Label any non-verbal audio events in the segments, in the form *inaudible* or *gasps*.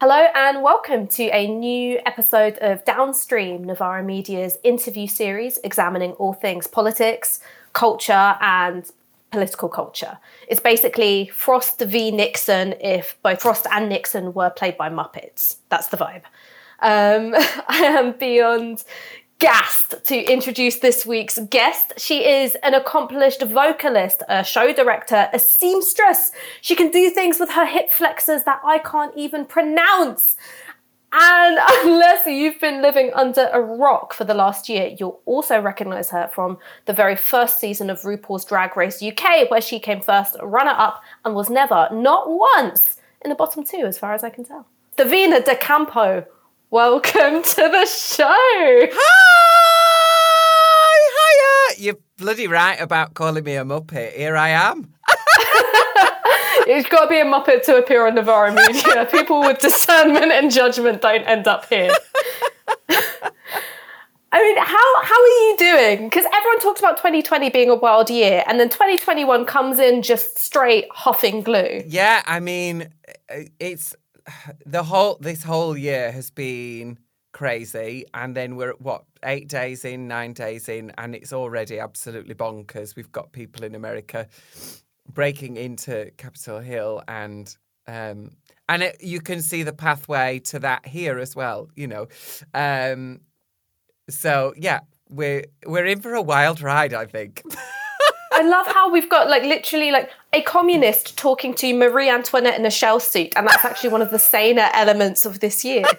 Hello and welcome to a new episode of Downstream, Novara Media's interview series examining all things politics, culture, and political culture. It's basically Frost v Nixon if both Frost and Nixon were played by Muppets. That's the vibe. Um, *laughs* I am beyond gassed to introduce this week's guest. She is an accomplished vocalist, a show director, a seamstress. She can do things with her hip flexors that I can't even pronounce. And *laughs* unless you've been living under a rock for the last year, you'll also recognise her from the very first season of RuPaul's Drag Race UK, where she came first runner up and was never, not once, in the bottom two, as far as I can tell. Divina De Campo, welcome to the show. Hi! Hiya! You're bloody right about calling me a Muppet. Here I am. *laughs* It's got to be a Muppet to appear on Novara Media. *laughs* People with discernment and judgment don't end up here. *laughs* I mean, how how are you doing? Because everyone talks about 2020 being a wild year, and then 2021 comes in just straight huffing glue. Yeah, I mean, it's *sighs* the whole this whole year has been crazy, and then we're what eight days in, nine days in, and it's already absolutely bonkers. We've got people in America breaking into Capitol Hill, and um, and it, you can see the pathway to that here as well. You know, um, so yeah, we're we're in for a wild ride, I think. *laughs* I love how we've got like literally like a communist talking to Marie Antoinette in a shell suit, and that's actually one of the saner elements of this year. *laughs*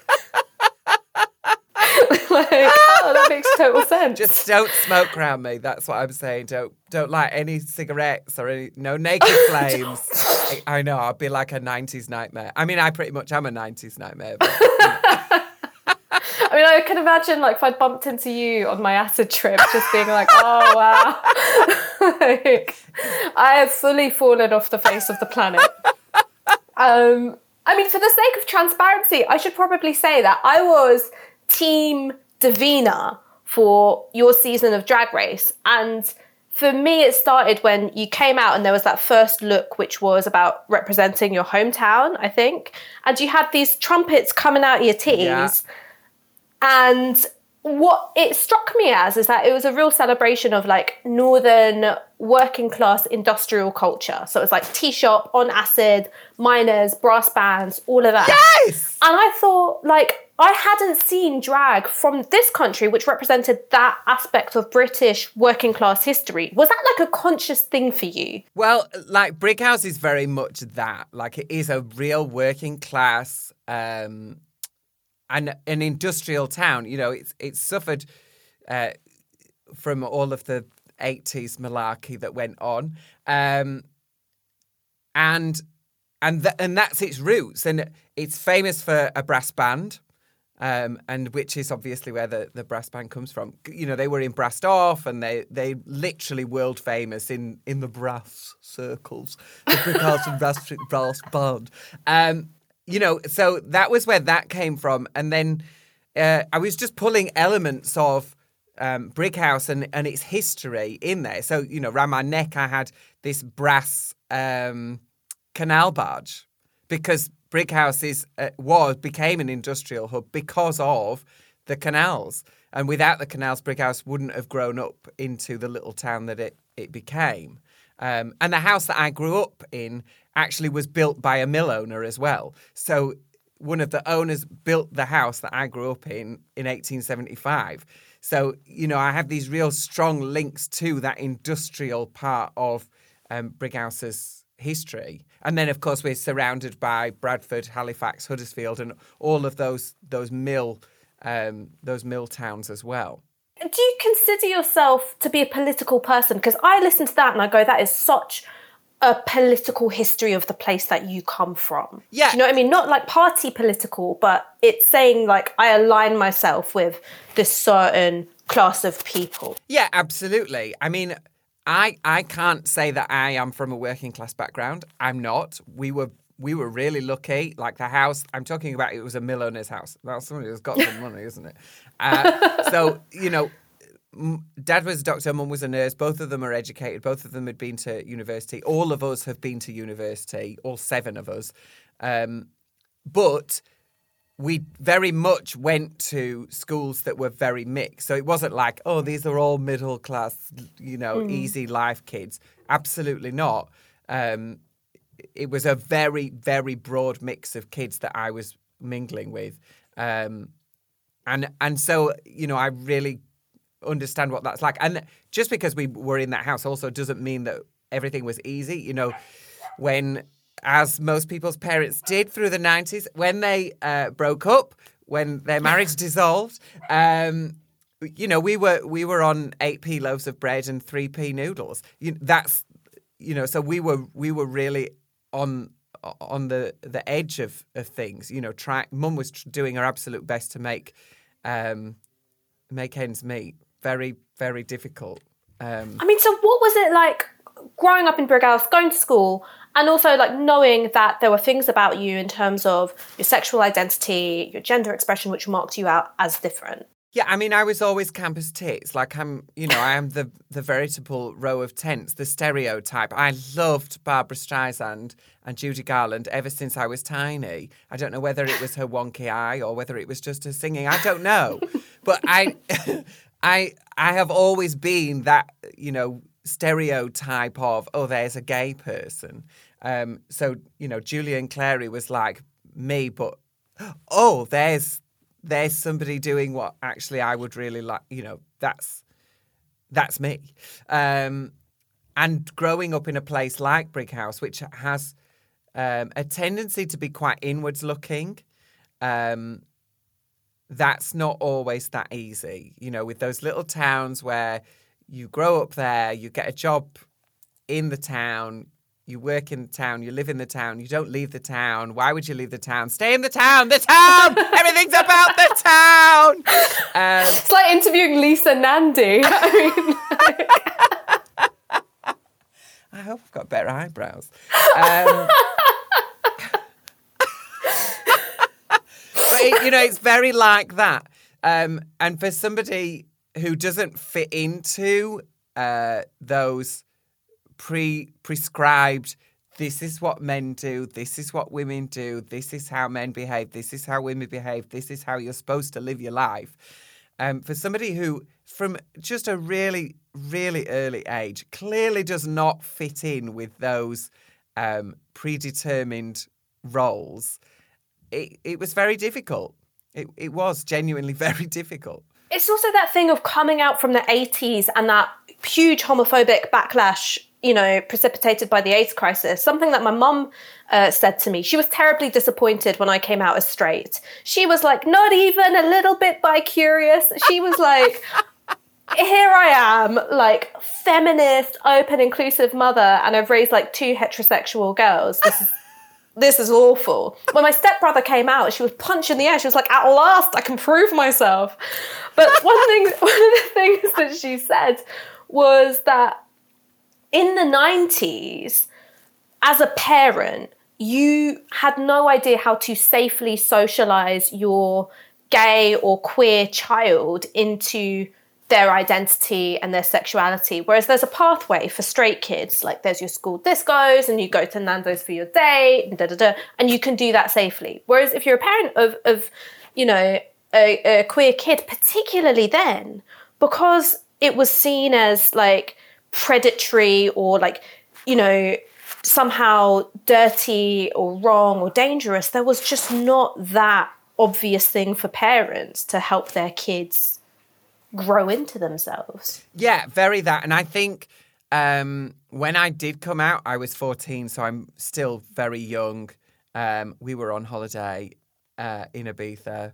like, oh, that makes total sense. Just don't smoke around me. That's what I'm saying. Don't don't light any cigarettes or any no naked *laughs* flames. I, I know. I'll be like a '90s nightmare. I mean, I pretty much am a '90s nightmare. But, *laughs* I mean, I can imagine like if I bumped into you on my acid trip, just being like, "Oh wow," *laughs* like, I have fully fallen off the face of the planet. Um, I mean, for the sake of transparency, I should probably say that I was Team Divina for your season of Drag Race, and for me, it started when you came out and there was that first look, which was about representing your hometown, I think, and you had these trumpets coming out of your titties. Yeah. And what it struck me as is that it was a real celebration of like northern working class industrial culture. So it was like tea shop, on acid, miners, brass bands, all of that. yes. And I thought like I hadn't seen drag from this country, which represented that aspect of British working class history. Was that like a conscious thing for you? Well, like Brighouse is very much that. Like it is a real working class um, and an industrial town. You know, it's it's suffered uh, from all of the '80s malarkey that went on, um, and and th- and that's its roots. And it's famous for a brass band. Um, and which is obviously where the, the brass band comes from. You know, they were in Brassed Off, and they they literally world famous in in the brass circles, the Brighouse and Rastrick Brass Band. Um, you know, so that was where that came from, and then uh, I was just pulling elements of um, Brighouse and and its history in there. So you know, around my neck, I had this brass um, canal barge because Brighouse is uh, was became an industrial hub because of the canals, and without the canals, Brighouse wouldn't have grown up into the little town that it it became. Um, and the house that I grew up in actually was built by a mill owner as well. So one of the owners built the house that I grew up in in 1875. So you know, I have these real strong links to that industrial part of um, Brighouse's history. And then, of course, we're surrounded by Bradford, Halifax, Huddersfield, and all of those those mill um, those mill towns as well. Do you consider yourself to be a political person? Because I listen to that and I go, that is such a political history of the place that you come from. Yeah. Do you know what I mean? Not like party political, but it's saying like I align myself with this certain class of people. Yeah, absolutely. I mean, I I can't say that I am from a working class background. I'm not. We were we were really lucky. Like the house I'm talking about, it was a mill owner's house. That's somebody who's got some money, isn't it? Uh, so you know, dad was a doctor, mum was a nurse. Both of them are educated. Both of them had been to university. All of us have been to university. All seven of us. Um, but we very much went to schools that were very mixed. So it wasn't like, oh, these are all middle class, you know, mm. easy life kids. Absolutely not. Um, it was a very, very broad mix of kids that I was mingling with. Um, and and so, you know, I really understand what that's like. And just because we were in that house also doesn't mean that everything was easy. You know, when as most people's parents did through the 90s, when they uh, broke up, when their marriage *laughs* dissolved, um, you know, we were we were on 8p loaves of bread and 3p noodles. You, that's you know, so we were we were really on on the the edge of of things. You know, try mum was doing her absolute best to make um make ends meet. Very very difficult. Um, I mean, so what was it like growing up in Brighouse, going to school, and also like knowing that there were things about you in terms of your sexual identity, your gender expression, which marked you out as different. Yeah, I mean, I was always campus tits. Like I'm, you know, I am the the veritable row of tents, the stereotype. I loved Barbra Streisand and Judy Garland ever since I was tiny. I don't know whether it was her wonky eye or whether it was just her singing. I don't know, *laughs* but I, I, I have always been that, you know, stereotype of oh there's a gay person. Um, so you know julian clary was like me but oh there's there's somebody doing what actually i would really like you know that's that's me. Um, and growing up in a place like brighouse which has um, a tendency to be quite inwards looking um, that's not always that easy you know with those little towns where you grow up there, you get a job in the town, you work in the town, you live in the town, you don't leave the town. Why would you leave the town? Stay in the town, the town! *laughs* Everything's about the town! Um, it's like interviewing Lisa Nandy. *laughs* I mean, *laughs* I hope I've got better eyebrows. Um, it, you know, it's *laughs* very like that. Um, and for somebody who doesn't fit into uh, those pre prescribed. This is what men do. This is what women do. This is how men behave. This is how women behave. This is how you're supposed to live your life. Um, for somebody who, from just a really, really early age, clearly does not fit in with those um, predetermined roles, it, it was very difficult. It, it was genuinely *laughs* very difficult. It's also that thing of coming out from the 80s and that huge homophobic backlash, you know, precipitated by the AIDS crisis. Something that my mum uh, said to me. She was terribly disappointed when I came out as straight. She was like, not even a little bit bi curious. She was like, *laughs* here I am, like feminist, open, inclusive mother, and I've raised like two heterosexual girls. This is this is awful. When my stepbrother came out, she was punching the air. She was like, at last, I can prove myself. But one thing, *laughs* one of the things that she said was that in the 90s, as a parent, you had no idea how to safely socialize your gay or queer child into their identity and their sexuality. Whereas there's a pathway for straight kids, like there's your school discos and you go to Nando's for your date and da da da, and you can do that safely. Whereas if you're a parent of, of you know, a, a queer kid, particularly then, because it was seen as like predatory or like, you know, somehow dirty or wrong or dangerous, there was just not that obvious thing for parents to help their kids grow into themselves. Yeah, very that. And I think um, when I did come out, I was 14, so I'm still very young. Um, we were on holiday uh, in Ibiza.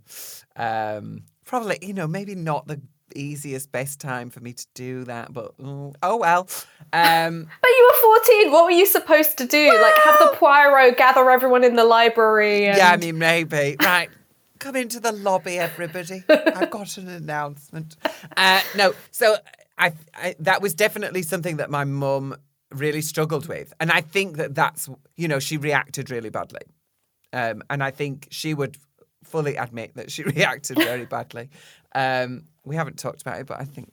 Um, probably, you know, maybe not the easiest, best time for me to do that, but mm, oh well. Um, *laughs* but you were 14. What were you supposed to do? Well, like have the Poirot gather everyone in the library? And... Yeah, I mean, maybe. Right. Come into the lobby, everybody. *laughs* I've got an announcement. Uh, no, so I, I, that was definitely something that my mum really struggled with, and I think that that's you know she reacted really badly, um, and I think she would fully admit that she *laughs* reacted very *laughs* badly. Um, we haven't talked about it, but I think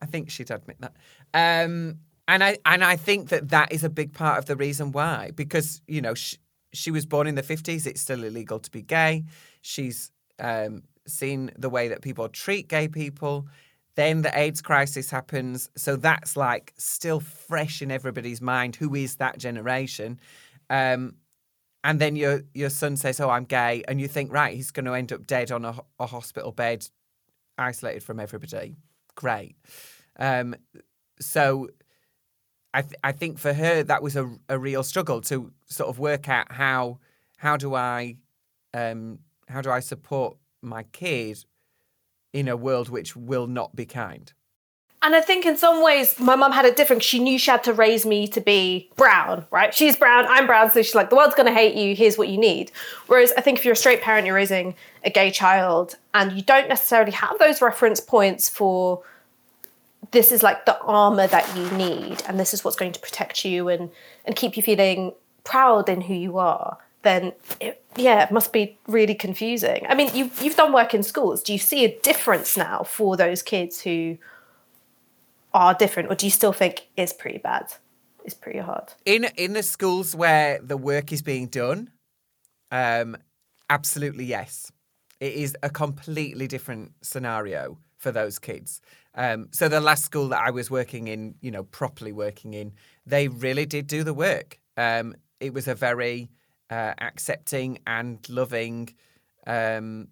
I think she'd admit that. Um, and I and I think that that is a big part of the reason why, because you know she, she was born in the 50s. It's still illegal to be gay. She's um, seen the way that people treat gay people. Then the AIDS crisis happens. So that's like still fresh in everybody's mind. Who is that generation? Um, and then your your son says, "Oh, I'm gay," and you think, right, he's going to end up dead on a, a hospital bed, isolated from everybody. Great. Um, so, I th- I think for her that was a, a real struggle to sort of work out how how do I um, how do I support my kid in a world which will not be kind. And I think in some ways, my mum had it different. She knew she had to raise me to be brown, right? She's brown, I'm brown, so she's like, the world's gonna hate you, here's what you need. Whereas I think if you're a straight parent, you're raising a gay child, and you don't necessarily have those reference points for this is like the armor that you need, and this is what's going to protect you and, and keep you feeling proud in who you are, then it, yeah, it must be really confusing. I mean, you've, you've done work in schools. Do you see a difference now for those kids who are different, or do you still think it's pretty bad? It's pretty hard. In in the schools where the work is being done, um, absolutely yes. It is a completely different scenario for those kids. Um, so the last school that I was working in, you know, properly working in, they really did do the work. Um, it was a very uh, accepting and loving, um,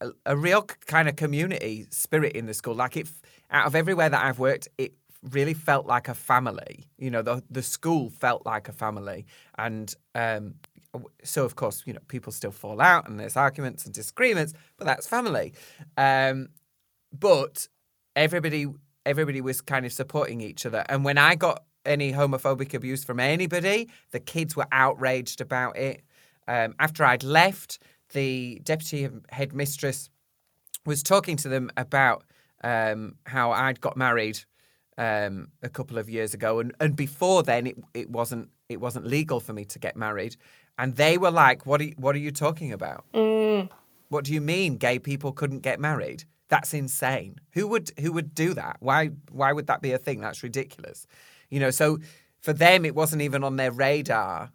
a, a, real kind of community spirit in the school. Like it, out of everywhere that I've worked, it really felt like a family. You know, the the school felt like a family, and um, so of course, you know, people still fall out and there's arguments and disagreements, but that's family. Um, but everybody everybody was kind of supporting each other, and when I got any homophobic abuse from anybody, the kids were outraged about it. Um, after I'd left, the deputy headmistress was talking to them about um, how I'd got married um, a couple of years ago, and, and before then it, it wasn't it wasn't legal for me to get married, and they were like, "What are you, what are you talking about? Mm. What do you mean gay people couldn't get married? That's insane. Who would who would do that? Why why would that be a thing? That's ridiculous." You know, so for them it wasn't even on their radar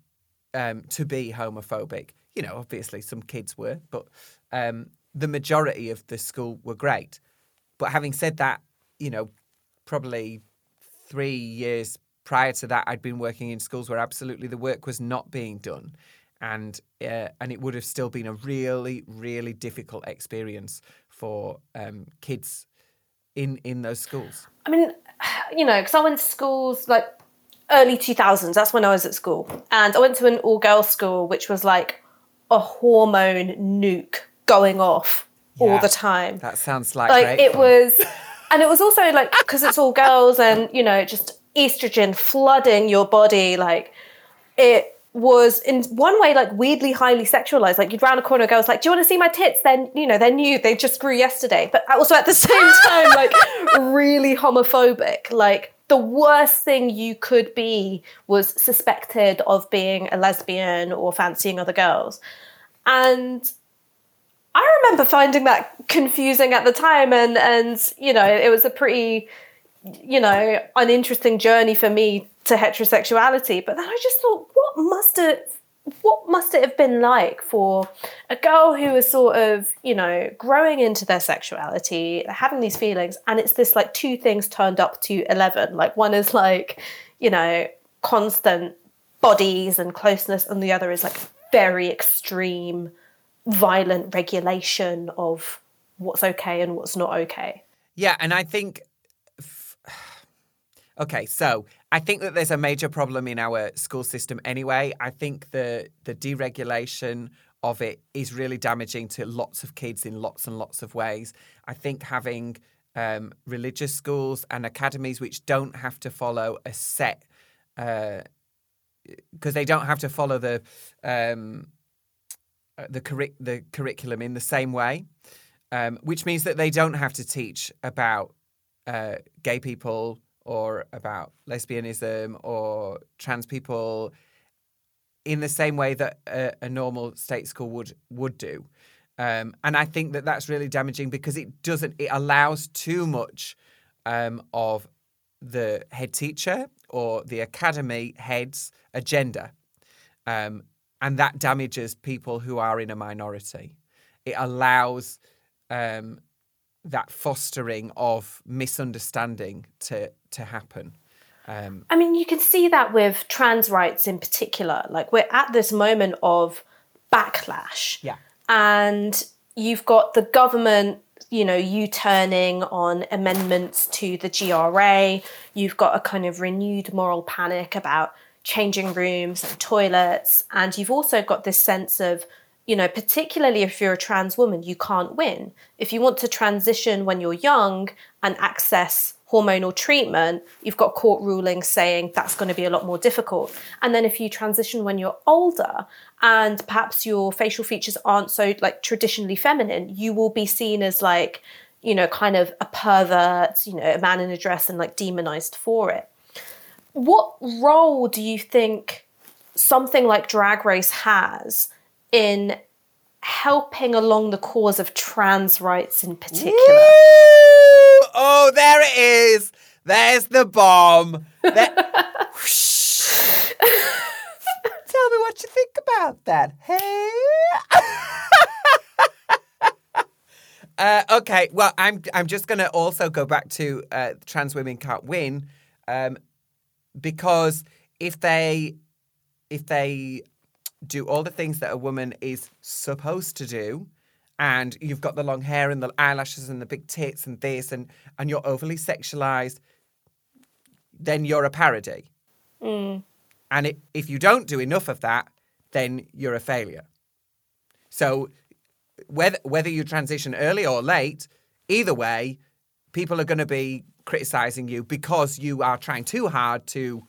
um, to be homophobic. You know, obviously some kids were, but um, the majority of the school were great. But having said that, you know, probably three years prior to that, I'd been working in schools where absolutely the work was not being done, and uh, and it would have still been a really, really difficult experience for um, kids in in those schools. I mean, you know, because I went to schools like early 2000s. That's when I was at school, and I went to an all girls school, which was like a hormone nuke going off yeah, all the time. That sounds like like it was, *laughs* and it was also like because it's all girls, and you know, just estrogen flooding your body, like it was in one way like weirdly highly sexualized. Like you'd round a corner, a girl's like, "Do you want to see my tits?" Then you know they're new, they just grew yesterday. But also at the *laughs* same time, like really homophobic. Like the worst thing you could be was suspected of being a lesbian or fancying other girls, and I remember finding that confusing at the time, and and you know it was a pretty you know an interesting journey for me to heterosexuality. But then I just thought, what must it what must it have been like for a girl who is sort of, you know, growing into their sexuality, having these feelings, and it's this like two things turned up to 11. Like, one is like, you know, constant bodies and closeness, and the other is like very extreme, violent regulation of what's okay and what's not okay. Yeah, and I think Okay, so I think that there's a major problem in our school system anyway. I think the the deregulation of it is really damaging to lots of kids in lots and lots of ways. I think having um, religious schools and academies which don't have to follow a set because uh, they don't have to follow the um, uh, the, curric- the curriculum in the same way, um, which means that they don't have to teach about uh, gay people or about lesbianism or trans people in the same way that a, a normal state school would would do. Um, and I think that that's really damaging because it doesn't it allows too much um, of the head teacher or the academy head's agenda. Um, and that damages people who are in a minority. It allows um, that fostering of misunderstanding to to happen. Um, I mean, you can see that with trans rights in particular. Like we're at this moment of backlash. Yeah. And you've got the government, you know, U turning on amendments to the GRA. You've got a kind of renewed moral panic about changing rooms and toilets. And you've also got this sense of, you know, particularly if you're a trans woman, you can't win. If you want to transition when you're young and access hormonal treatment, you've got court rulings saying that's going to be a lot more difficult. And then if you transition when you're older and perhaps your facial features aren't so like traditionally feminine, you will be seen as like, you know, kind of a pervert, you know, a man in a dress and like demonized for it. What role do you think something like Drag Race has in helping along the cause of trans rights in particular? Woo! Oh, there it is. There's the bomb. There- *laughs* Tell me what you think about that. Hey. *laughs* uh, okay. Well, I'm I'm just going to also go back to uh, trans women can't win, um, because if they if they do all the things that a woman is supposed to do, and you've got the long hair and the eyelashes and the big tits and this and and you're overly sexualized, then you're a parody. Mm. And it, if you don't do enough of that, then you're a failure. So whether whether you transition early or late, either way, people are going to be criticizing you because you are trying too hard to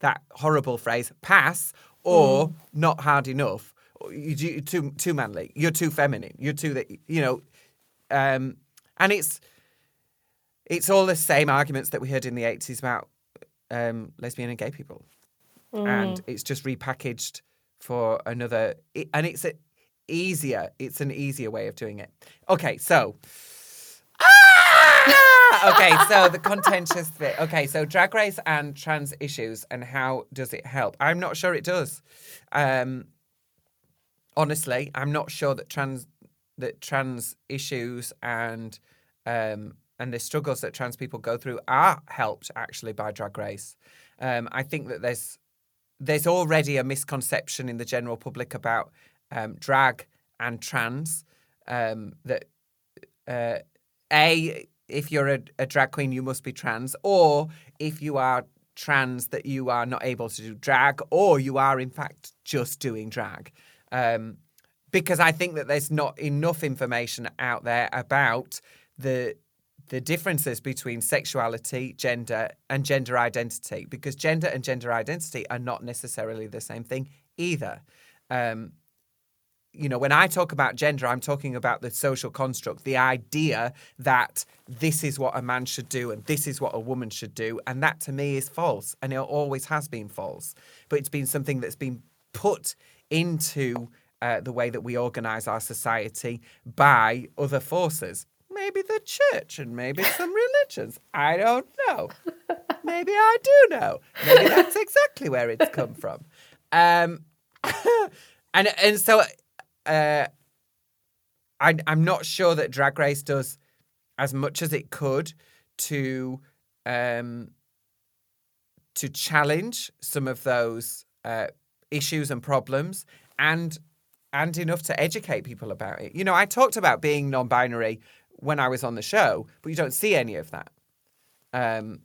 that horrible phrase pass or not hard enough. You- You're too too manly. You're too feminine. You're too that you know, um, and it's it's all the same arguments that we heard in the eighties about um, lesbian and gay people, and it's just repackaged for another. And it's a, easier. It's an easier way of doing it. Okay, so. *laughs* Okay, so the contentious bit. Okay, so drag race and trans issues and how does it help? I'm not sure it does. Um, honestly, I'm not sure that trans that trans issues and um, and the struggles that trans people go through are helped actually by drag race. Um, I think that there's there's already a misconception in the general public about um, drag and trans. Um, that uh, a if you're a, a drag queen, you must be trans, or if you are trans, that you are not able to do drag, or you are in fact just doing drag. Um, because I think that there's not enough information out there about the the differences between sexuality, gender, and gender identity. Because gender and gender identity are not necessarily the same thing either. Um, you know, when I talk about gender, I'm talking about the social construct, the idea that this is what a man should do and this is what a woman should do. And that to me is false. And it always has been false. But it's been something that's been put into uh, the way that we organize our society by other forces. Maybe the church and maybe some *laughs* religions. I don't know. Maybe I do know. Maybe that's exactly where it's come from. Um, *laughs* and and so uh, I, I'm not sure that Drag Race does as much as it could to um, to challenge some of those uh, issues and problems, and and enough to educate people about it. You know, I talked about being non-binary when I was on the show, but you don't see any of that um,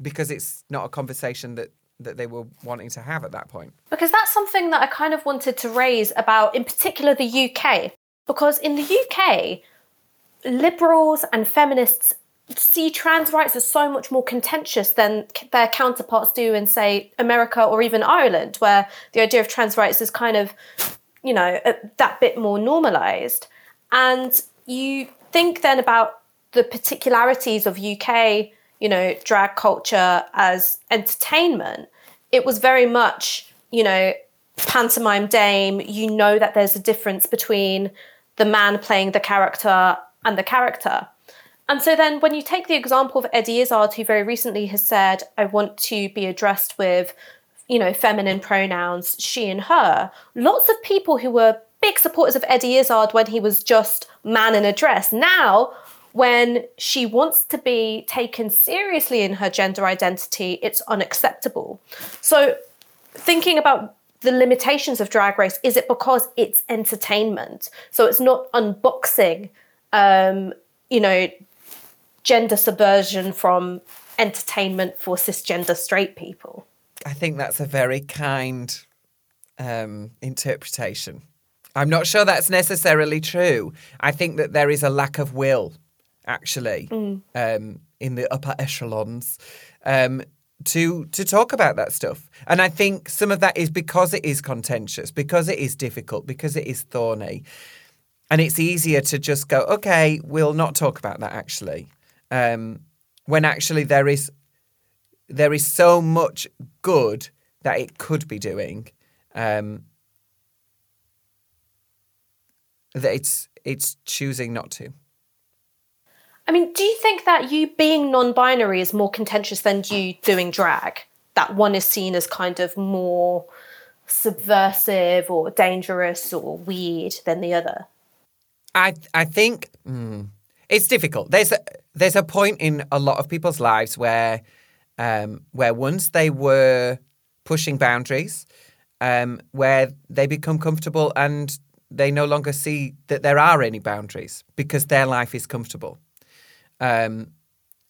because it's not a conversation that that they were wanting to have at that point. Because that's something that I kind of wanted to raise about, in particular, the UK. Because in the UK, liberals and feminists see trans rights as so much more contentious than their counterparts do in, say, America or even Ireland, where the idea of trans rights is kind of, you know, that bit more normalized. And you think then about the particularities of UK, you know, drag culture as entertainment. It was very much, you know, pantomime dame. You know that there's a difference between the man playing the character and the character. And so then when you take the example of Eddie Izzard, who very recently has said, I want to be addressed with you know, feminine pronouns, she and her, lots of people who were big supporters of Eddie Izzard when he was just man in a dress. Now, when she wants to be taken seriously in her gender identity, it's unacceptable. So, thinking about the limitations of drag race, is it because it's entertainment? So, it's not unboxing, um, you know, gender subversion from entertainment for cisgender straight people. I think that's a very kind um, interpretation. I'm not sure that's necessarily true. I think that there is a lack of will, actually, mm. um, in the upper echelons. Um, to to talk about that stuff. And I think some of that is because it is contentious, because it is difficult, because it is thorny. And it's easier to just go, okay, we'll not talk about that actually. Um, when actually there is there is so much good that it could be doing um, that it's it's choosing not to. I mean, do you think that you being non-binary is more contentious than you doing drag? That one is seen as kind of more subversive or dangerous or weird than the other? I I think mm, it's difficult. There's a there's a point in a lot of people's lives where um, where once they were pushing boundaries, um, where they become comfortable and they no longer see that there are any boundaries because their life is comfortable. Um,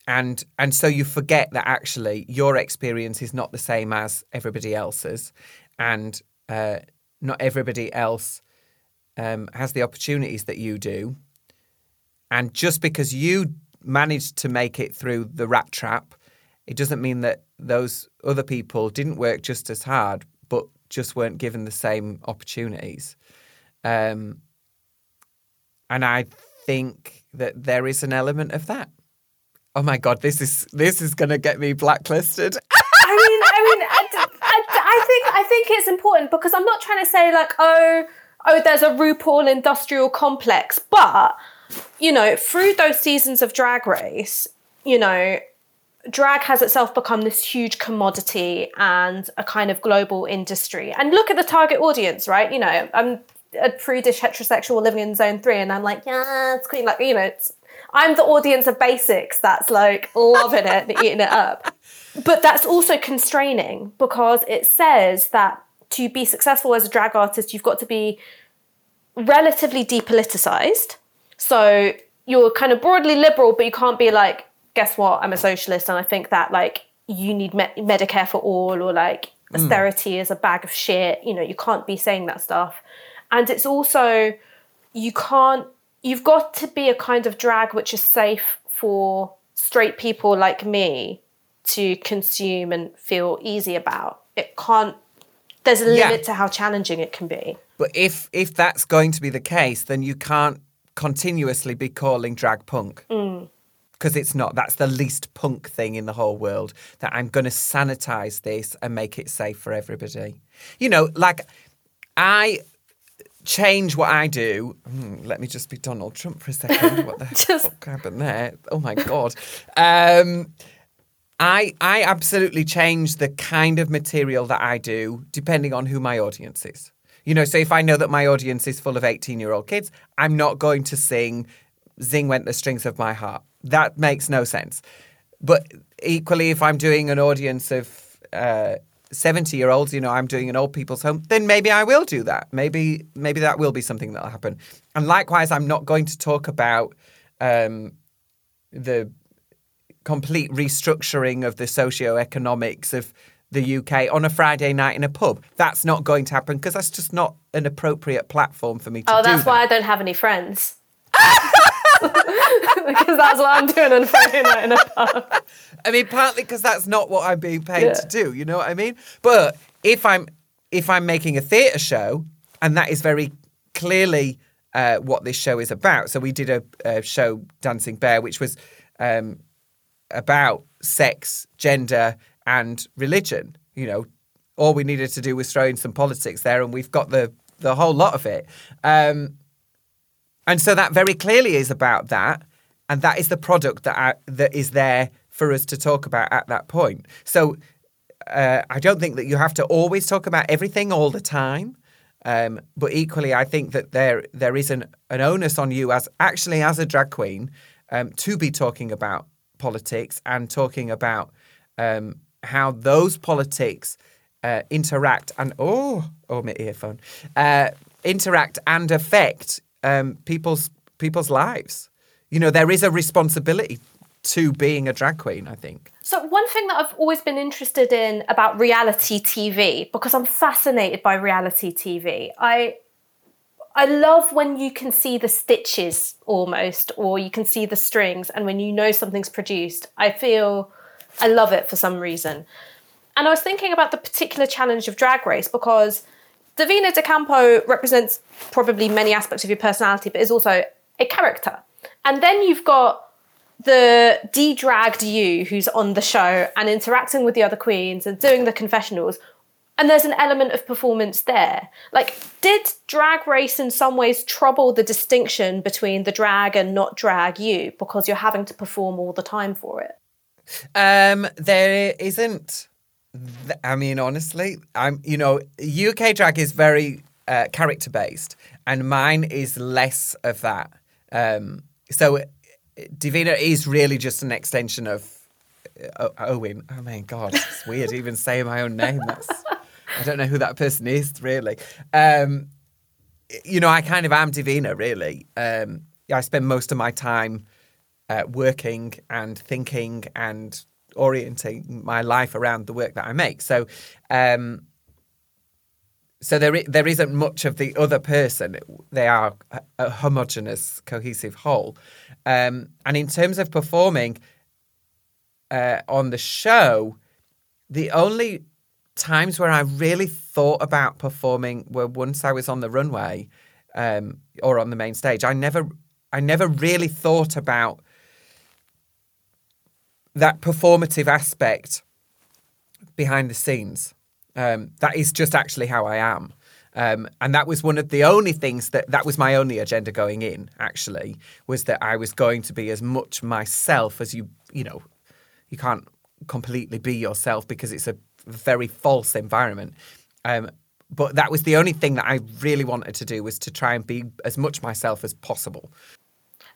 and and so you forget that actually your experience is not the same as everybody else's, and uh, not everybody else um, has the opportunities that you do. And just because you managed to make it through the rat trap, it doesn't mean that those other people didn't work just as hard, but just weren't given the same opportunities. Um, and I think that there is an element of that. Oh my god, this is this is going to get me blacklisted. *laughs* I mean, I mean, I, I, I think I think it's important because I'm not trying to say like, oh, oh, there's a RuPaul industrial complex, but you know, through those seasons of Drag Race, you know, drag has itself become this huge commodity and a kind of global industry. And look at the target audience, right? You know, I'm a prudish heterosexual living in zone three, and I'm like, yeah, it's queen. Like, you know, it's, I'm the audience of basics that's like loving it and eating it up. *laughs* But that's also constraining because it says that to be successful as a drag artist, you've got to be relatively depoliticized. So you're kind of broadly liberal, but you can't be like, guess what? I'm a socialist, and I think that like you need me- Medicare for all, or like mm. austerity is a bag of shit. You know, you can't be saying that stuff and it's also you can't you've got to be a kind of drag which is safe for straight people like me to consume and feel easy about it can't there's a limit yeah. to how challenging it can be but if if that's going to be the case then you can't continuously be calling drag punk mm because it's not. That's the least punk thing in the whole world. That I'm going to sanitize this and make it safe for everybody. You know, like I change what I do. Hmm, let me just be Donald Trump for a second. What the *laughs* just... fuck happened there? Oh my god. Um, I I absolutely change the kind of material that I do depending on who my audience is. You know, so if I know that my audience is full of 18 year old kids, I'm not going to sing Zing Went the Strings of My Heart. That makes no sense. But equally, if I'm doing an audience of uh, 70 year olds, you know, I'm doing an old people's home, then maybe I will do that. Maybe maybe that will be something that'll happen. And likewise, I'm not going to talk about um, the complete restructuring of the socio-economics of the UK on a Friday night in a pub. That's not going to happen because that's just not an appropriate platform for me to oh, that's that. why I don't have any friends. *laughs* because that's what I'm doing on Friday night in a pub. I mean, partly because that's not what I'm being paid yeah. to do. You know what I mean? But if I'm if I'm making a theatre show, and that is very clearly uh, what this show is about. So we did a, a show, Dancing Bear, which was um, about sex, gender, and religion. You know, all we needed to do was throw in some politics there, and we've got the the whole lot of it. Um, and so that very clearly is about that, and that is the product that I, that is there for us to talk about at that point. So uh, I don't think that you have to always talk about everything all the time. Um, but equally, I think that there there is an, an onus on you as actually as a drag queen um, to be talking about politics and talking about um, how those politics uh, interact and oh oh my earphone uh, interact and affect um, people's people's lives. You know, there is a responsibility to being a drag queen. I think. So, one thing that I've always been interested in about reality TV, because I'm fascinated by reality TV, I I love when you can see the stitches almost, or you can see the strings, and when you know something's produced, I feel I love it for some reason. And I was thinking about the particular challenge of Drag Race because Divina De Campo represents probably many aspects of your personality, but is also a character. And then you've got the de-dragged you who's on the show and interacting with the other queens and doing the confessionals. And there's an element of performance there. Like did drag race in some ways trouble the distinction between the drag and not drag you? Because you're having to perform all the time for it. Um there isn't i mean honestly i'm you know uk drag is very uh, character based and mine is less of that um so Divina is really just an extension of uh, Owen. Oh my god, it's weird even saying my own name. That's I don't know who that person is really. Um, you know, I kind of am Divina really. Um, I spend most of my time uh, working and thinking and orienting my life around the work that I make. So, um, so there there isn't much of the other person. They are a, a homogenous, cohesive whole. Um, and in terms of performing uh, on the show, the only times where I really thought about performing were once I was on the runway um, or on the main stage. I never, I never really thought about that performative aspect behind the scenes. Um, that is just actually how I am. Um, and that was one of the only things that that was my only agenda going in. Actually, was that I was going to be as much myself as you. You know, you can't completely be yourself because it's a very false environment. Um, but that was the only thing that I really wanted to do was to try and be as much myself as possible.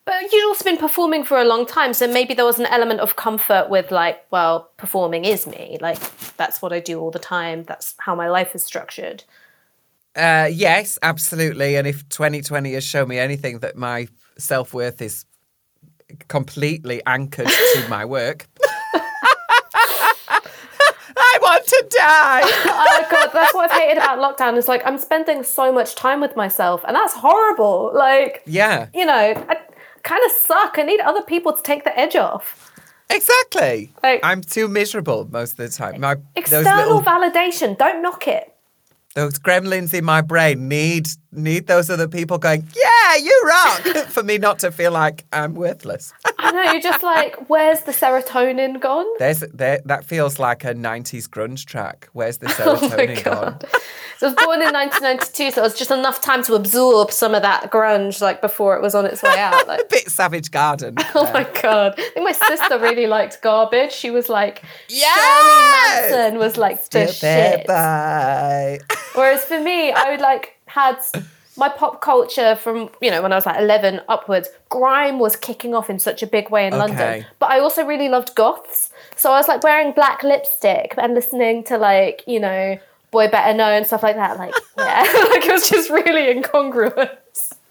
But you'd also been performing for a long time, so maybe there was an element of comfort with like, well, performing is me. Like that's what I do all the time. That's how my life is structured. Uh, yes, absolutely. And if 2020 has shown me anything, that my self worth is completely anchored to my *laughs* work. *laughs* I want to die. *laughs* oh god, that's what I've hated about lockdown. It's like I'm spending so much time with myself, and that's horrible. Like, yeah, you know, I kind of suck. I need other people to take the edge off. Exactly. Like, I'm too miserable most of the time. My external little... validation. Don't knock it those gremlins in my brain need need those other people going, yeah, you rock, *laughs* for me not to feel like I'm worthless. I know you're just like, where's the serotonin gone? There's there, that feels like a '90s grunge track. Where's the *laughs* oh serotonin oh gone? So I was born in 1992, so it was just enough time to absorb some of that grunge, like before it was on its way out. Like *laughs* a bit Savage Garden. oh my god! I think my sister really liked Garbage. She was like, yeah, Shirley Manson was like the shit. Bye. Whereas for me, I would like had my pop culture from you know when I was like 11 upwards grime was kicking off in such a big way in okay. London. But I also really loved goths. So I was like wearing black lipstick and listening to like you know boy better know and stuff like that like *laughs* yeah *laughs* like it was just really incongruous. *laughs*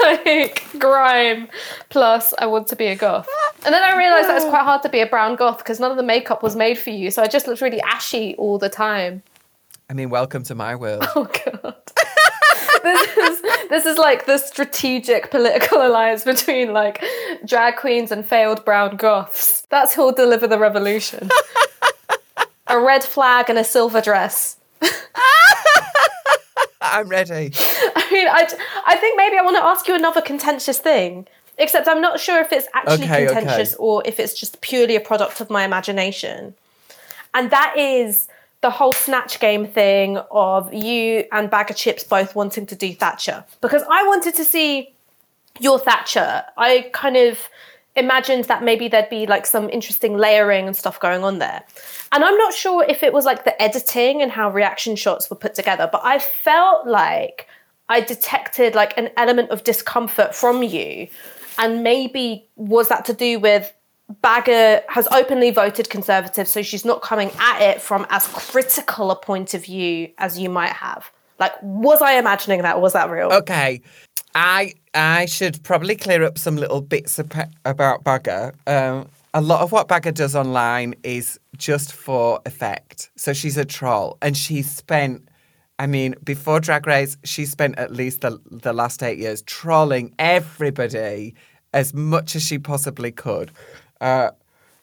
Like grime plus I want to be a goth. And then I realized that it's quite hard to be a brown goth because none of the makeup was made for you so I just looked really ashy all the time I mean, welcome to my world. *laughs* Oh god. this is this is like the strategic political alliance between like drag queens and failed brown goths. That's who'll deliver the revolution. a red flag and a silver dress. *laughs* I'm ready. I mean, I, I think maybe I want to ask you another contentious thing. Except I'm not sure if it's actually okay, contentious okay. or if it's just purely a product of my imagination. And that is the whole snatch game thing of you and Baga Chipz both wanting to do Thatcher because I wanted to see your Thatcher. I kind of imagined that maybe there'd be like some interesting layering and stuff going on there. And I'm not sure if it was like the editing and how reaction shots were put together, but I felt like I detected like an element of discomfort from you. And maybe was that to do with Baga has openly voted Conservative, so she's not coming at it from as critical a point of view as you might have. Like, was I imagining that? Was that real? Okay, I I should probably clear up some little bits about Baga. Um, a lot of what Baga does online is just for effect. So she's a troll, and she spent. I mean, before Drag Race, she spent at least the, the last eight years trolling everybody as much as she possibly could. Uh,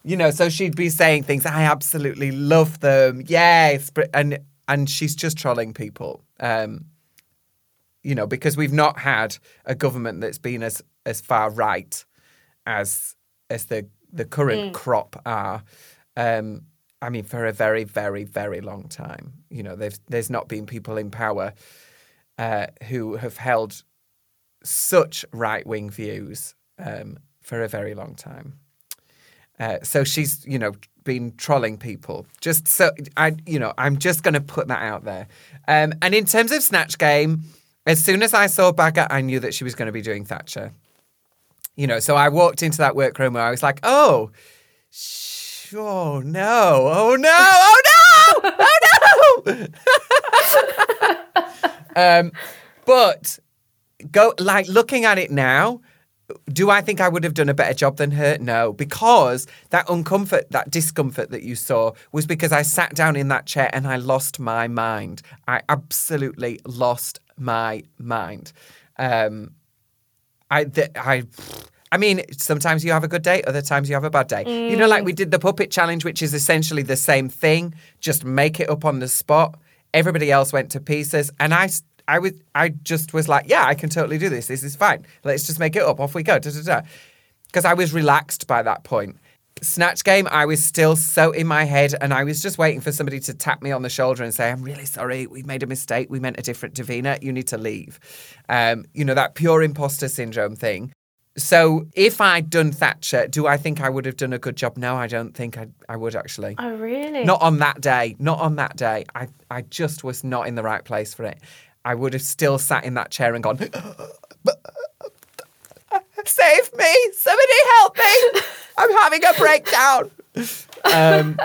you know, so she'd be saying things. I absolutely love them. Yes, and and she's just trolling people. Um, you know, because we've not had a government that's been as as far right as as the the current mm. crop are. Um, I mean, for a very, very, very long time. You know, there's there's not been people in power uh, who have held such right wing views um, for a very long time. Uh, so she's, you know, been trolling people. Just so I, you know, I'm just going to put that out there. Um, and in terms of Snatch Game, as soon as I saw Baga, I knew that she was going to be doing Thatcher. You know, so I walked into that workroom where I was like, oh, sh- oh no, oh no, oh no, oh no. *laughs* um, but go like looking at it now do I think I would have done a better job than her? No, because that uncomfort, that discomfort that you saw was because I sat down in that chair and I lost my mind. I absolutely lost my mind. Um, I, th- I, I mean, sometimes you have a good day, other times you have a bad day. Mm. You know, like we did the puppet challenge, which is essentially the same thing, just make it up on the spot. Everybody else went to pieces, and I I was I just was like, yeah, I can totally do this. This is fine. Let's just make it up. Off we go. Because I was relaxed by that point. Snatch game, I was still so in my head, and I was just waiting for somebody to tap me on the shoulder and say, "I'm really sorry. We made a mistake. We meant a different Divina. You need to leave." Um, you know that pure imposter syndrome thing. So if I'd done Thatcher, do I think I would have done a good job? No, I don't think I, I would actually. Oh, really? Not on that day. Not on that day. I, I just was not in the right place for it. I would have still sat in that chair and gone, *gasps* Save me! Somebody help me! I'm having a breakdown. Um,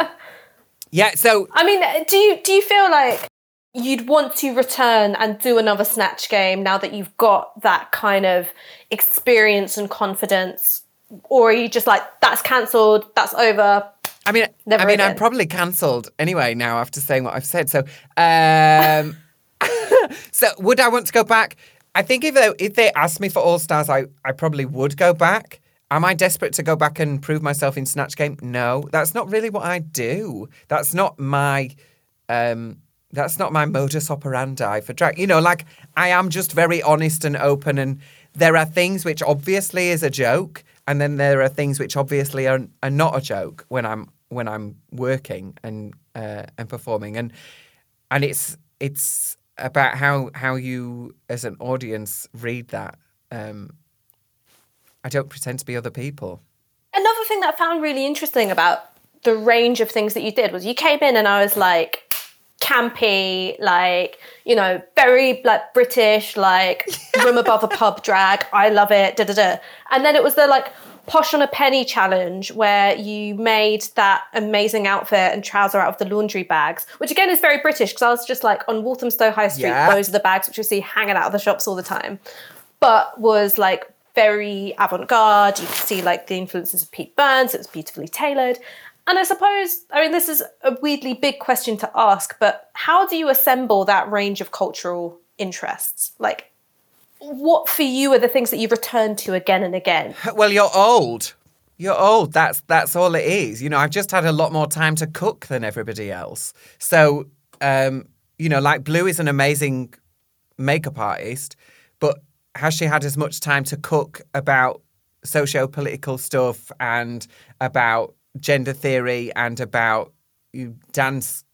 yeah, so I mean, do you do you feel like you'd want to return and do another snatch game now that you've got that kind of experience and confidence, or are you just like that's cancelled, that's over? I mean, Never I mean, again. I'm probably cancelled anyway now after saying what I've said. So, um, *laughs* so would I want to go back? I think if they, if they asked me for All Stars, I, I probably would go back. Am I desperate to go back and prove myself in Snatch Game? No, that's not really what I do. That's not my um that's not my modus operandi for drag. You know, like I am just very honest and open and there are things which obviously is a joke and then there are things which obviously are, are not a joke when I'm when I'm working and uh, and performing and and it's it's about how how you as an audience read that. Um, I don't pretend to be other people. Another thing that I found really interesting about the range of things that you did was you came in and I was like campy, like you know, very like British, like *laughs* room above a pub drag. I love it. Da da da. And then it was the like Posh on a Penny challenge where you made that amazing outfit and trouser out of the laundry bags, which again is very British because I was just like on Walthamstow High Street, yeah. those are the bags which you see hanging out of the shops all the time, but was like very avant garde. You could see like the influences of Pete Burns, it was beautifully tailored. And I suppose, I mean, this is a weirdly big question to ask, but how do you assemble that range of cultural interests? Like, what for you are the things that you return to again and again? Well, you're old. You're old. That's that's all it is. You know, I've just had a lot more time to cook than everybody else. So, um, you know, like Blue is an amazing makeup artist, but has she had as much time to cook about socio-political stuff and about gender theory and about dance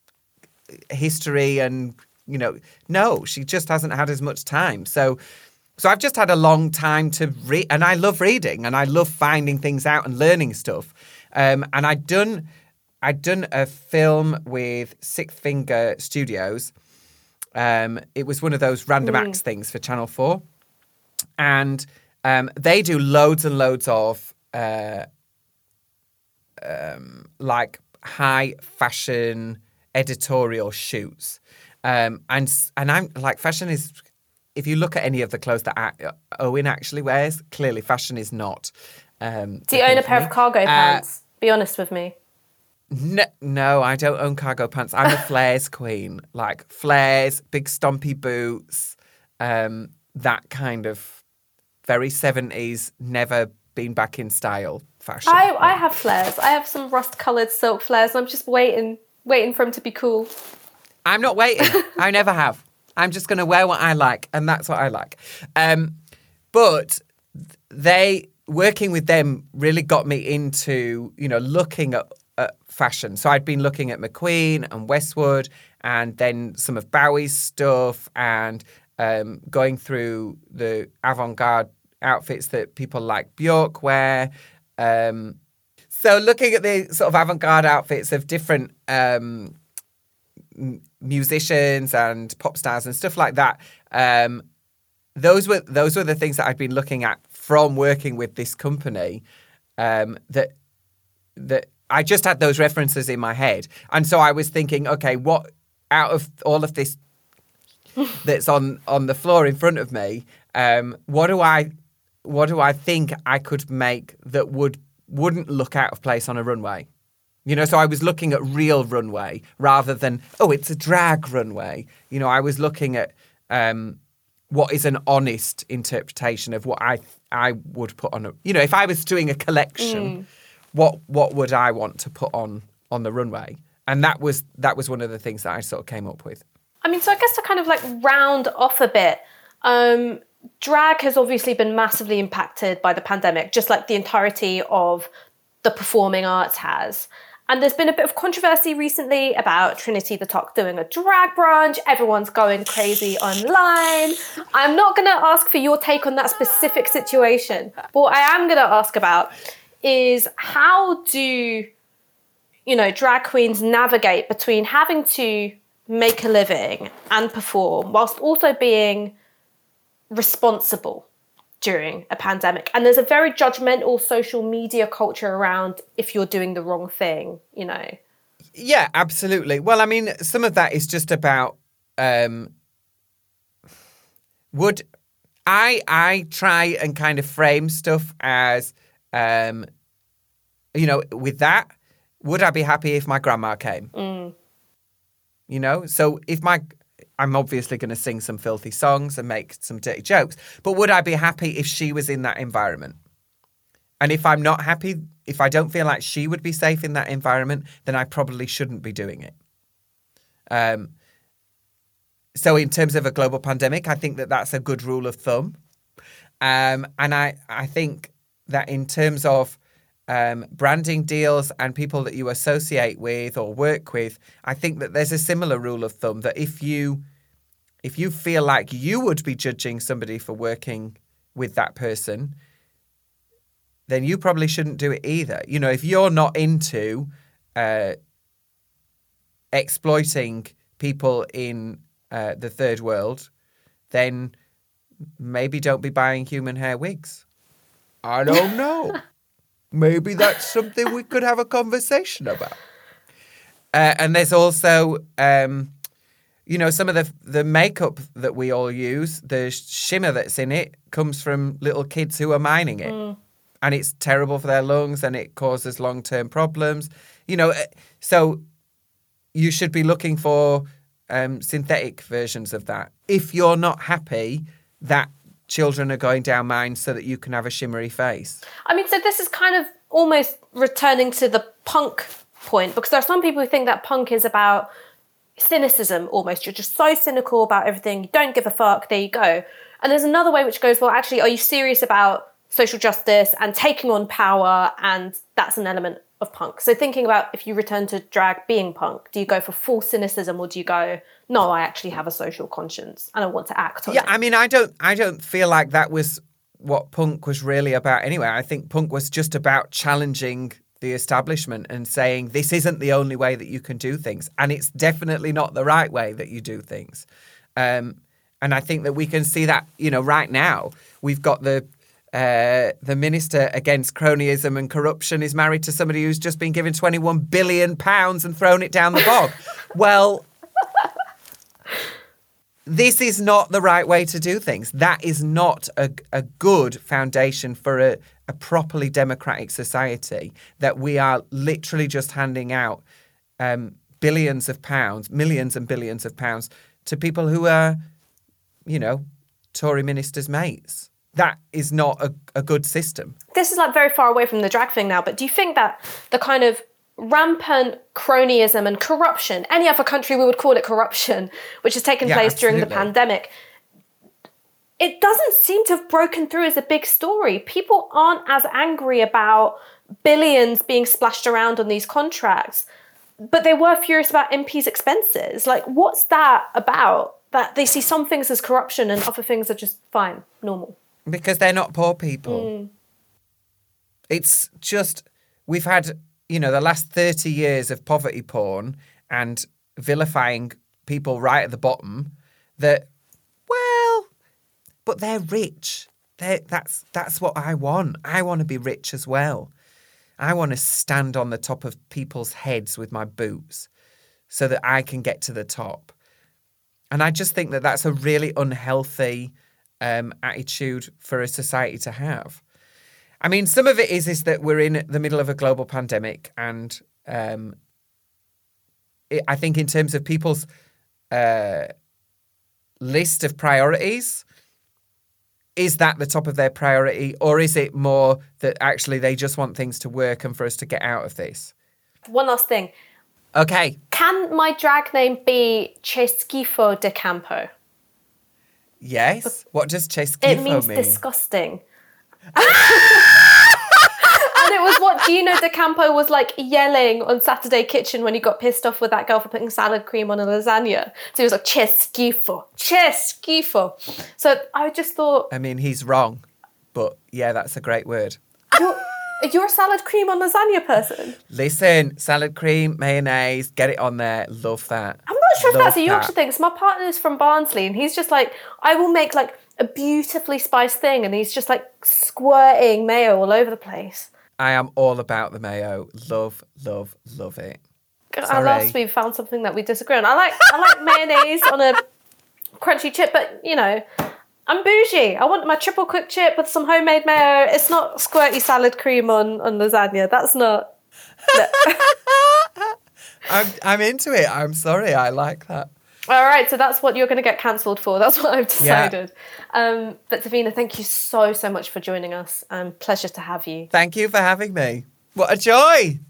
history and you know no she just hasn't had as much time so So I've just had a long time to read, and I love reading, and I love finding things out and learning stuff. Um, and I'd done, I'd done a film with Six Finger Studios. Um, it was one of those random acts things for Channel Four, and um, they do loads and loads of uh, um, like high fashion editorial shoots. Um, and and I'm like fashion is if you look at any of the clothes that Owen actually wears, clearly fashion is not. Um, Do you own a pair of cargo Uh, pants? Be honest with me. No, no, I don't own cargo pants. I'm a *laughs* flares queen, like flares, big stompy boots, um, that kind of very seventies, never been back in style fashion. I, I have flares. I have some rust coloured silk flares. I'm just waiting, waiting for them to be cool. I'm not waiting. I never have. I'm just going to wear what I like, and that's what I like. Um, but they working with them really got me into you know looking at, at fashion. So I'd been looking at McQueen and Westwood, and then some of Bowie's stuff, and um, going through the avant-garde outfits that people like Bjork wear. Um, so looking at the sort of avant-garde outfits of different um, musicians and pop stars and stuff like that. Um, those were those were the things that I'd been looking at from working with this company. Um, that that I just had those references in my head, and so I was thinking, okay, what out of all of this *laughs* that's on on the floor in front of me, um, what do I what do I think I could make that would wouldn't look out of place on a runway? You know, so I was looking at real runway rather than oh, it's a drag runway. You know, I was looking at um, what is an honest interpretation of what I I would put on a. You know, if I was doing a collection, what what would I want to put on on the runway? And that was that was one of the things that I sort of came up with. I mean, so I guess to kind of like round off a bit, um, drag has obviously been massively impacted by the pandemic, just like the entirety of the performing arts has. And there's been a bit of controversy recently about Trinity the Tuck doing a drag brunch. Everyone's going crazy online. I'm not going to ask for your take on that specific situation, but what I am going to ask about is how do you know drag queens navigate between having to make a living and perform whilst also being responsible during a pandemic and there's a very judgmental social media culture around if you're doing the wrong thing you know Yeah, absolutely. Well, I mean, some of that is just about um would I I try and kind of frame stuff as um you know, with that, would I be happy if my grandma came? You know, so if my I'm obviously going to sing some filthy songs and make some dirty jokes, but would I be happy if she was in that environment? And if I'm not happy, if I don't feel like she would be safe in that environment, then I probably shouldn't be doing it. Um, so, in terms of a global pandemic, I think that that's a good rule of thumb. Um, and I, I think that in terms of um, branding deals and people that you associate with or work with, I think that there's a similar rule of thumb that if you if you feel like you would be judging somebody for working with that person, then you probably shouldn't do it either. You know, if you're not into uh, exploiting people in uh, the third world, then maybe don't be buying human hair wigs. I don't know. *laughs* maybe that's something we could have a conversation about. Uh, and there's also, um, you know, some of the the makeup that we all use, the shimmer that's in it, comes from little kids who are mining it, and it's terrible for their lungs, and it causes long term problems. You know, uh, so you should be looking for um, synthetic versions of that. If you're not happy that children are going down mines so that you can have a shimmery face. i mean so this is kind of almost returning to the punk point because there are some people who think that punk is about cynicism almost. You're just so cynical about everything. You don't give a fuck. There you go. And there's another way which goes well actually are you serious about social justice and taking on power? And that's an element of punk. So thinking about if you return to drag being punk do you go for full cynicism or do you go no, I actually have a social conscience and I want to act on Yeah, it. Yeah, I mean, I don't, I don't feel like that was what punk was really about anyway. I think punk was just about challenging the establishment and saying this isn't the only way that you can do things, and it's definitely not the right way that you do things. Um, and I think that we can see that, you know, right now we've got the uh, the minister against cronyism and corruption is married to somebody who's just been given 21 billion pounds and thrown it down the bog. *laughs* well, this is not the right way to do things. That is not a, a good foundation for a, a properly democratic society that we are literally just handing out um, billions of pounds, millions and billions of pounds to people who are, you know, Tory ministers' mates. That is not a, a good system. this is like very far away from the drag thing now, but do you think that the kind of rampant cronyism and corruption, any other country we would call it corruption, which has taken Yeah, place during the pandemic, it doesn't seem to have broken through as a big story. People aren't as angry about billions being splashed around on these contracts, but they were furious about MPs' expenses. Like, what's that about? That they see some things as corruption and other things are just fine, normal. Because they're not poor people. Hmm. It's just, we've had, you know, the last 30 years of poverty porn and vilifying people right at the bottom that, well, but they're rich. They're, that's, that's what I want. I want to be rich as well. I want to stand on the top of people's heads with my boots so that I can get to the top. And I just think that that's a really unhealthy um, attitude for a society to have. I mean, some of it is is that we're in the middle of a global pandemic, and um, it, I think in terms of people's uh, list of priorities, is that the top of their priority, or is it more that actually they just want things to work and for us to get out of this? One last thing. Okay, Can my drag name be Cheskifo de Campo? yes. What does Chesquifo mean? It means mean? disgusting. *laughs* and it was what Gino D'Acampo was like yelling on Saturday Kitchen when he got pissed off with that girl for putting salad cream on a lasagna. So he was like, Cheskifo, Cheskifo. So I just thought, I mean, he's wrong, but yeah, that's a great word. you're, you're a salad cream on lasagna person. Listen, salad cream, mayonnaise, get it on there. Love that. I'm not sure if Love that's a Yorkshire that. thing. 'cause my partner's from Barnsley, and he's just like, I will make like a beautifully spiced thing, and he's just like squirting mayo all over the place. I am all about the mayo. Love, love, love it. At last we found something that we disagree on. I like I like *laughs* mayonnaise on a crunchy chip, but you know, I'm bougie. I want my triple cooked chip with some homemade mayo. It's not squirty salad cream on on lasagna. That's not. *laughs* I'm, I'm into it. I'm sorry. I like that. All right, so that's what you're going to get cancelled for. That's what I've Yeah. decided. Um, but Divina, thank you so so much for joining us. Um, pleasure to have you. Thank you for having me. What a joy.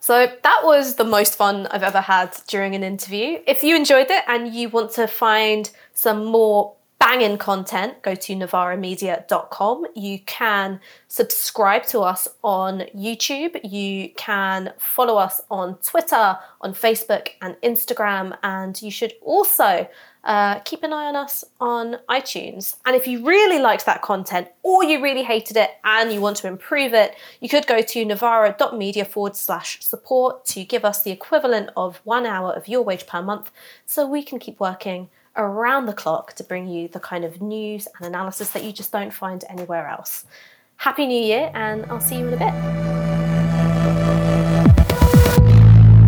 So that was the most fun I've ever had during an interview. If you enjoyed it and you want to find some more banging content, go to novaramedia.com. You can subscribe to us on YouTube. You can follow us on Twitter, on Facebook, and Instagram. And you should also uh, keep an eye on us on iTunes. And if you really liked that content or you really hated it and you want to improve it, you could go to novara.media forward slash support to give us the equivalent of one hour of your wage per month so we can keep working around the clock to bring you the kind of news and analysis that you just don't find anywhere else. Happy New Year, and I'll see you in a bit.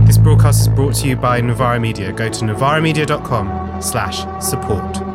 This broadcast is brought to you by Novara Media. Go to novaramedia.com slash support.